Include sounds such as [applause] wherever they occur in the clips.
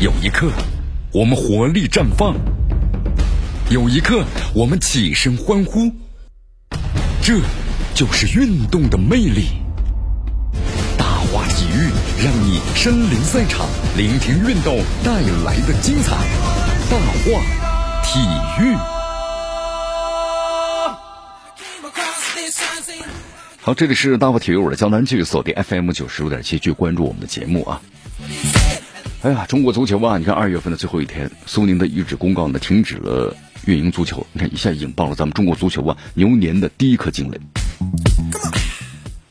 有一刻，我们活力绽放；有一刻，我们起身欢呼。这就是运动的魅力。大话体育，让你身临赛场，聆听运动带来的精彩。大话体育。好，这里是大话体育，我的江南剧锁定 FM 九十五点七，去关注我们的节目啊。哎呀，中国足球啊，你看二月份的最后一天，苏宁的一纸公告呢，停止了运营足球。你看一下引爆了咱们中国足球啊牛年的第一颗惊雷。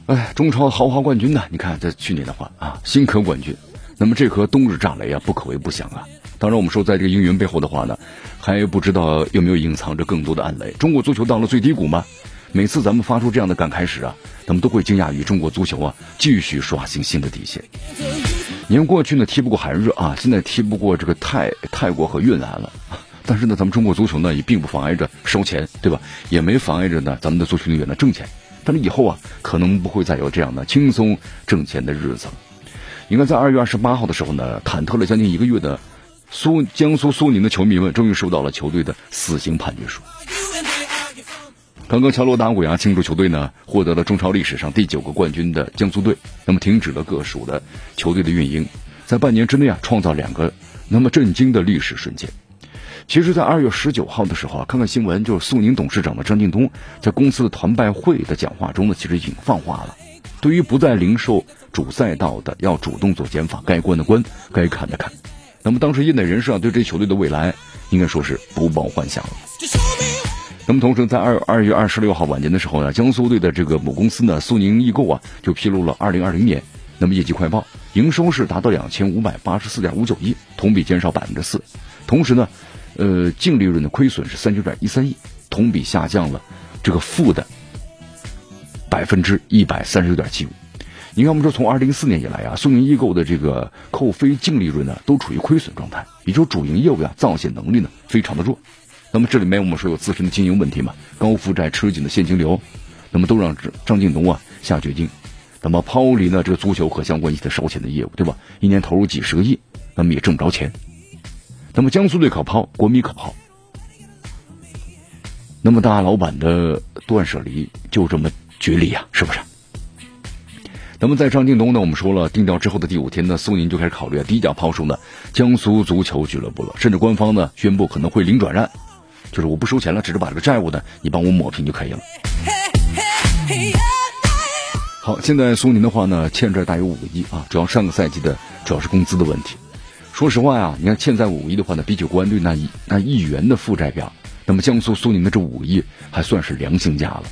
哎，中超豪华冠军呢？你看在去年的话啊，新科冠军，那么这颗冬日炸雷啊，不可谓不响啊。当然，我们说在这个阴云背后的话呢，还不知道有没有隐藏着更多的暗雷。中国足球到了最低谷吗？每次咱们发出这样的感慨时啊，咱们都会惊讶于中国足球啊继续刷新新的底线。因为过去呢踢不过韩日啊，现在踢不过这个泰泰国和越南了，[laughs] 但是呢，咱们中国足球呢也并不妨碍着收钱，对吧？也没妨碍着呢咱们的足球队员呢挣钱。但是以后啊，可能不会再有这样的轻松挣钱的日子了。应该，在二月二十八号的时候呢，忐忑了将近一个月的苏江苏苏宁的球迷们，终于收到了球队的死刑判决书。刚刚敲锣打鼓呀，庆祝球队呢获得了中超历史上第九个冠军的江苏队，那么停止了各属的球队的运营，在半年之内啊，创造两个那么震惊的历史瞬间。其实，在二月十九号的时候啊，看看新闻，就是苏宁董事长的张近东在公司的团拜会的讲话中呢，其实已经放话了，对于不再零售主赛道的，要主动做减法，该关的关，该砍的砍。那么当时业内人士啊，对这球队的未来应该说是不抱幻想了。那么同时，在二二月二十六号晚间的时候呢，江苏队的这个母公司呢，苏宁易购啊，就披露了二零二零年那么业绩快报，营收是达到两千五百八十四点五九亿，同比减少百分之四。同时呢，呃，净利润的亏损是三九点一三亿，同比下降了这个负的百分之一百三十六点七五。你看，我们说从二零一四年以来啊，苏宁易购的这个扣非净利润呢，都处于亏损状态，也就是主营业务呀，造血能力呢，非常的弱。那么这里面我们说有自身的经营问题嘛，高负债、吃紧的现金流，那么都让张近东啊下决定，那么抛离呢这个足球和相关一些烧钱的业务，对吧？一年投入几十个亿，那么也挣不着钱。那么江苏队可抛，国米可抛，那么大老板的断舍离就这么决离呀，是不是？那么在张近东呢，我们说了定调之后的第五天呢，苏宁就开始考虑啊低价抛售呢江苏足球俱乐部了，甚至官方呢宣布可能会零转让。就是我不收钱了，只是把这个债务呢，你帮我抹平就可以了。好，现在苏宁的话呢，欠债大约五个亿啊，主要上个赛季的主要是工资的问题。说实话呀，你看欠债五个亿的话呢，比起国安队那一那一元的负债表，那么江苏苏宁的这五个亿还算是良心价了。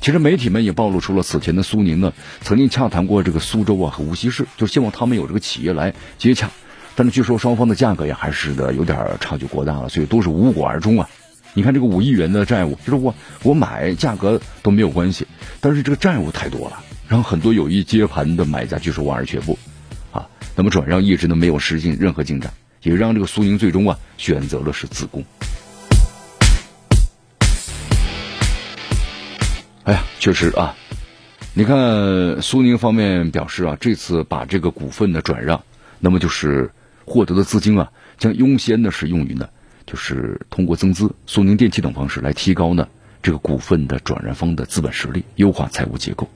其实媒体们也暴露出了此前的苏宁呢，曾经洽谈过这个苏州啊和无锡市，就希望他们有这个企业来接洽，但是据说双方的价格也还是的有点差距过大了，所以都是无果而终啊。你看这个五亿元的债务，就是我我买价格都没有关系，但是这个债务太多了，让很多有意接盘的买家就是望而却步，啊，那么转让一直呢没有实现任何进展，也让这个苏宁最终啊选择了是自宫。哎呀，确实啊，你看苏宁方面表示啊，这次把这个股份的转让，那么就是获得的资金啊，将优先的是用于呢。就是通过增资、苏宁电器等方式来提高呢这个股份的转让方的资本实力，优化财务结构。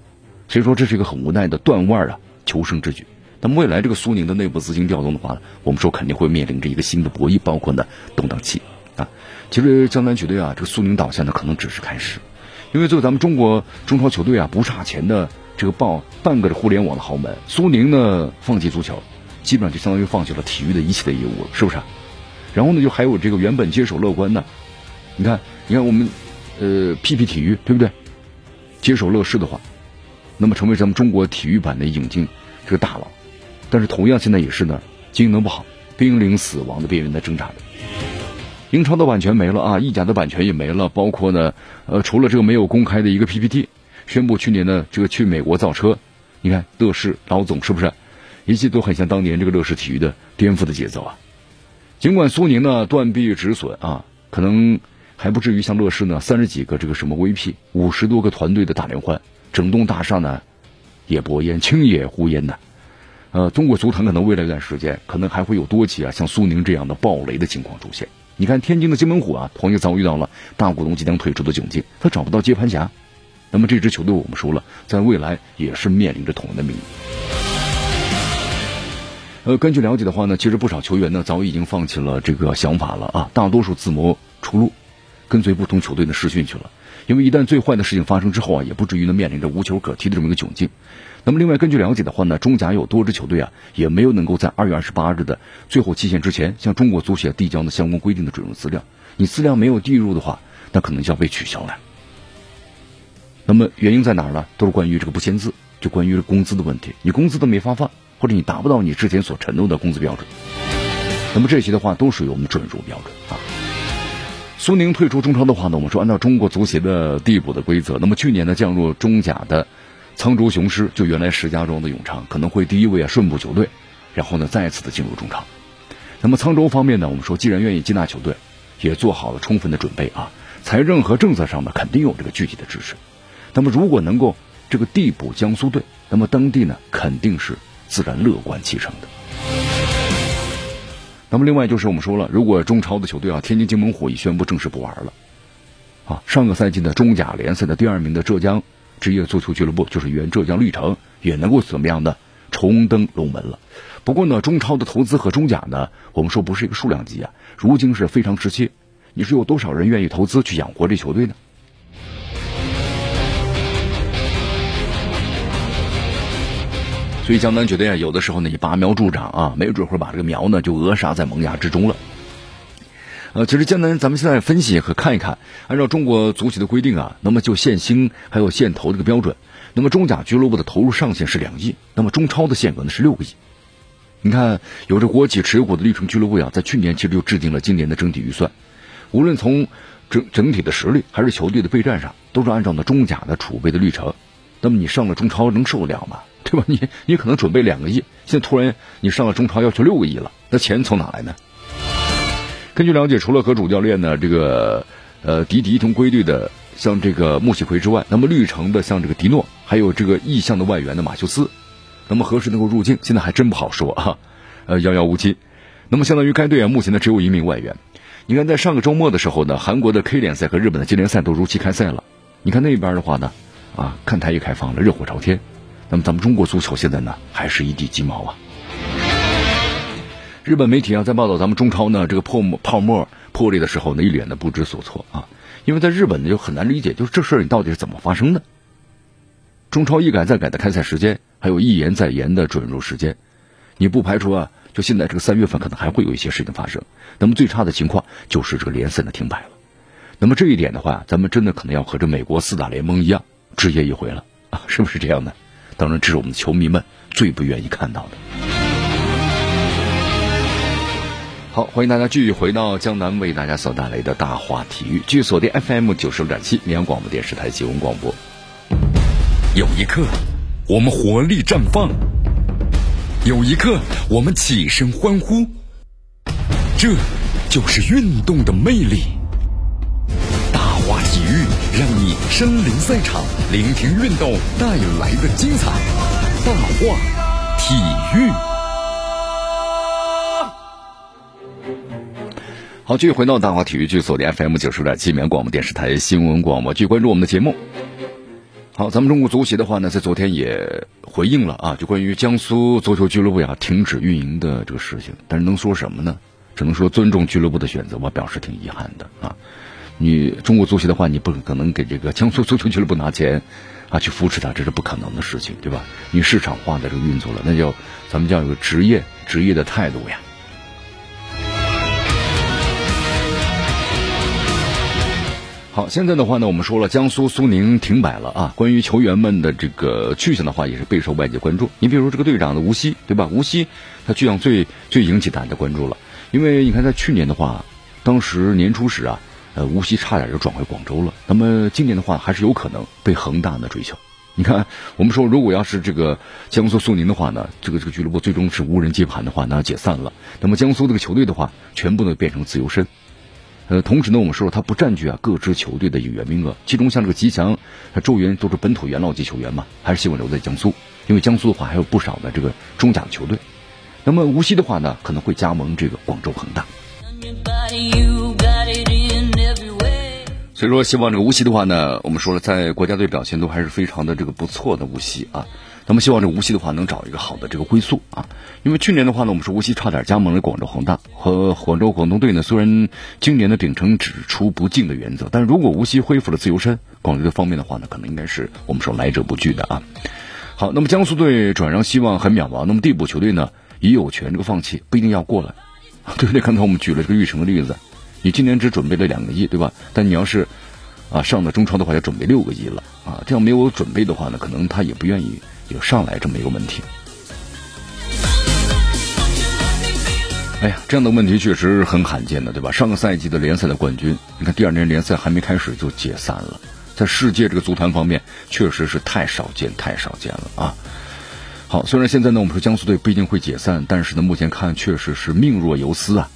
所以说这是一个很无奈的断腕啊求生之举。那么未来这个苏宁的内部资金调动的话，我们说肯定会面临着一个新的博弈，包括呢动荡期啊。其实江南球队啊，这个苏宁倒下呢可能只是开始，因为作为咱们中国中超球队啊不差钱的这个报半个的互联网的豪门，苏宁呢放弃足球，基本上就相当于放弃了体育的一切的业务了，是不是？然后呢，就还有这个原本接手乐观的，你看，你看我们，呃，PP 体育对不对？接手乐视的话，那么成为咱们中国体育版的引进这个大佬，但是同样现在也是呢，经营不好，濒临死亡的边缘在挣扎的。英超的版权没了啊，意甲的版权也没了，包括呢，呃，除了这个没有公开的一个 PPT，宣布去年呢这个去美国造车，你看乐视老总是不是，一切都很像当年这个乐视体育的颠覆的节奏啊。尽管苏宁呢断臂止损啊，可能还不至于像乐视呢三十几个这个什么 VP，五十多个团队的大联欢，整栋大厦呢也拨烟，青也呼烟呢。呃，中国足坛可能未来一段时间，可能还会有多起啊，像苏宁这样的暴雷的情况出现。你看天津的金门虎啊，同样遭遇到了大股东即将退出的窘境，他找不到接盘侠。那么这支球队我们说了，在未来也是面临着同样的命运。呃，根据了解的话呢，其实不少球员呢早已经放弃了这个想法了啊，大多数自谋出路，跟随不同球队的试训去了。因为一旦最坏的事情发生之后啊，也不至于呢面临着无球可踢的这么一个窘境。那么另外，根据了解的话呢，中甲有多支球队啊，也没有能够在二月二十八日的最后期限之前向中国足协递交的相关规定的准入资料。你资料没有递入的话，那可能就要被取消了。那么原因在哪儿呢？都是关于这个不签字，就关于工资的问题。你工资都没发放，或者你达不到你之前所承诺的工资标准，那么这些的话都属于我们准入标准啊。苏宁退出中超的话呢，我们说按照中国足协的递补的规则，那么去年呢降入中甲的。沧州雄狮就原来石家庄的永昌可能会第一位啊顺步球队，然后呢再次的进入中超。那么沧州方面呢，我们说既然愿意接纳球队，也做好了充分的准备啊，财政和政策上呢肯定有这个具体的支持。那么如果能够这个递补江苏队，那么当地呢肯定是自然乐观其成的。那么另外就是我们说了，如果中超的球队啊，天津津门虎已宣布正式不玩了啊，上个赛季的中甲联赛的第二名的浙江。职业足球俱乐部就是原浙江绿城也能够怎么样的重登龙门了。不过呢，中超的投资和中甲呢，我们说不是一个数量级啊，如今是非常时期。你说有多少人愿意投资去养活这球队呢？所以江南觉得呀，有的时候呢，你拔苗助长啊，没准会把这个苗呢就扼杀在萌芽之中了。呃，其实江南，咱们现在分析和看一看，按照中国足协的规定啊，那么就限薪还有限投这个标准，那么中甲俱乐部的投入上限是两亿，那么中超的限额呢是六个亿。你看，有着国企持股的绿城俱乐部呀，在去年其实就制定了今年的整体预算，无论从整整体的实力还是球队的备战上，都是按照呢中甲的储备的绿城。那么你上了中超能受得了吗？对吧？你你可能准备两个亿，现在突然你上了中超要求六个亿了，那钱从哪来呢？根据了解，除了和主教练呢这个呃迪迪同归队的像这个穆奇奎之外，那么绿城的像这个迪诺，还有这个意向的外援的马修斯，那么何时能够入境，现在还真不好说啊，呃遥遥无期。那么相当于该队啊目前呢只有一名外援。你看在上个周末的时候呢，韩国的 K 联赛和日本的金联赛都如期开赛了。你看那边的话呢，啊看台也开放了，热火朝天。那么咱们中国足球现在呢还是一地鸡毛啊。日本媒体啊，在报道咱们中超呢这个破沫泡沫破裂的时候呢，一脸的不知所措啊，因为在日本呢就很难理解，就是这事儿你到底是怎么发生的？中超一改再改的开赛时间，还有一延再延的准入时间，你不排除啊，就现在这个三月份可能还会有一些事情发生。那么最差的情况就是这个联赛的停摆了。那么这一点的话，咱们真的可能要和这美国四大联盟一样，直接一回了啊，是不是这样的？当然，这是我们球迷们最不愿意看到的。好，欢迎大家继续回到江南为大家所带来的大话体育，继续锁定 FM 九十六点七绵阳广播电视台新闻广播。有一刻，我们活力绽放；有一刻，我们起身欢呼。这就是运动的魅力。大话体育，让你身临赛场，聆听运动带来的精彩。大话体育。好，继续回到大话体育剧，锁定 FM 九十点七绵广播电视台新闻广播，继续关注我们的节目。好，咱们中国足协的话呢，在昨天也回应了啊，就关于江苏足球俱乐部呀停止运营的这个事情。但是能说什么呢？只能说尊重俱乐部的选择，我表示挺遗憾的啊。你中国足协的话，你不可能给这个江苏足球俱乐部拿钱啊去扶持他，这是不可能的事情，对吧？你市场化的这个运作了，那就咱们叫有个职业职业的态度呀。好，现在的话呢，我们说了，江苏苏宁停摆了啊。关于球员们的这个去向的话，也是备受外界关注。你比如这个队长的吴曦，对吧？吴曦他去向最最引起大家的关注了，因为你看在去年的话，当时年初时啊，呃，无锡差点就转回广州了。那么今年的话，还是有可能被恒大的追求。你看，我们说如果要是这个江苏苏宁的话呢，这个这个俱乐部最终是无人接盘的话，那解散了。那么江苏这个球队的话，全部呢变成自由身。呃，同时呢，我们说他不占据啊各支球队的引援名额，其中像这个吉祥、周元都是本土元老级球员嘛，还是希望留在江苏，因为江苏的话还有不少的这个中甲球队。那么无锡的话呢，可能会加盟这个广州恒大。所以说，希望这个无锡的话呢，我们说了，在国家队表现都还是非常的这个不错的无锡啊。那么希望这无锡的话能找一个好的这个归宿啊，因为去年的话呢，我们说无锡差点加盟了广州恒大和广州广东队呢。虽然今年的秉承只出不进的原则，但如果无锡恢复了自由身，广州队方面的话呢，可能应该是我们说来者不拒的啊。好，那么江苏队转让希望很渺茫，那么地补球队呢也有权这个放弃，不一定要过来，对 [laughs] 不对？刚才我们举了这个玉成的例子，你今年只准备了两个亿，对吧？但你要是啊上的中超的话，要准备六个亿了啊，这样没有准备的话呢，可能他也不愿意。有上来这么一个问题，哎呀，这样的问题确实很罕见的，对吧？上个赛季的联赛的冠军，你看第二年联赛还没开始就解散了，在世界这个足坛方面，确实是太少见、太少见了啊！好，虽然现在呢，我们说江苏队不一定会解散，但是呢，目前看确实是命若游丝啊！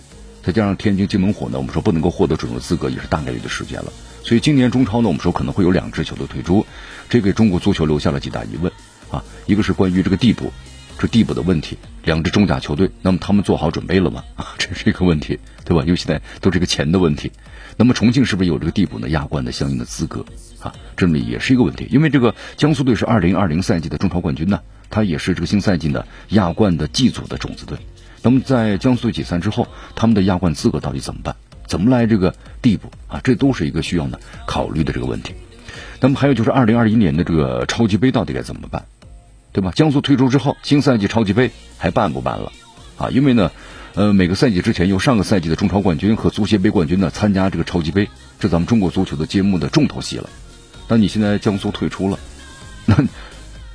再加上天津津门虎呢，我们说不能够获得准入资格，也是大概率的事件了。所以今年中超呢，我们说可能会有两支球队退出，这给中国足球留下了几大疑问。啊，一个是关于这个地补，这地补的问题，两支中甲球队，那么他们做好准备了吗？啊，这是一个问题，对吧？因为现在都是个钱的问题。那么重庆是不是有这个地补呢？亚冠的相应的资格啊，这么也是一个问题。因为这个江苏队是二零二零赛季的中超冠军呢，他也是这个新赛季的亚冠的 G 组的种子队。那么在江苏解散之后，他们的亚冠资格到底怎么办？怎么来这个地步啊？这都是一个需要呢考虑的这个问题。那么还有就是二零二一年的这个超级杯到底该怎么办？对吧？江苏退出之后，新赛季超级杯还办不办了？啊，因为呢，呃，每个赛季之前由上个赛季的中超冠军和足协杯冠军呢参加这个超级杯，这咱们中国足球的揭幕的重头戏了。那你现在江苏退出了，那 [laughs]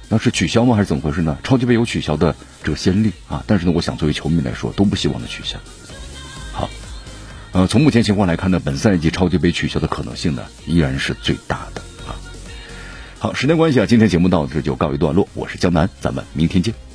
那是取消吗？还是怎么回事呢？超级杯有取消的这个先例啊，但是呢，我想作为球迷来说，都不希望它取消。好，呃，从目前情况来看呢，本赛季超级杯取消的可能性呢，依然是最大的啊。好，时间关系啊，今天节目到这就告一段落。我是江南，咱们明天见。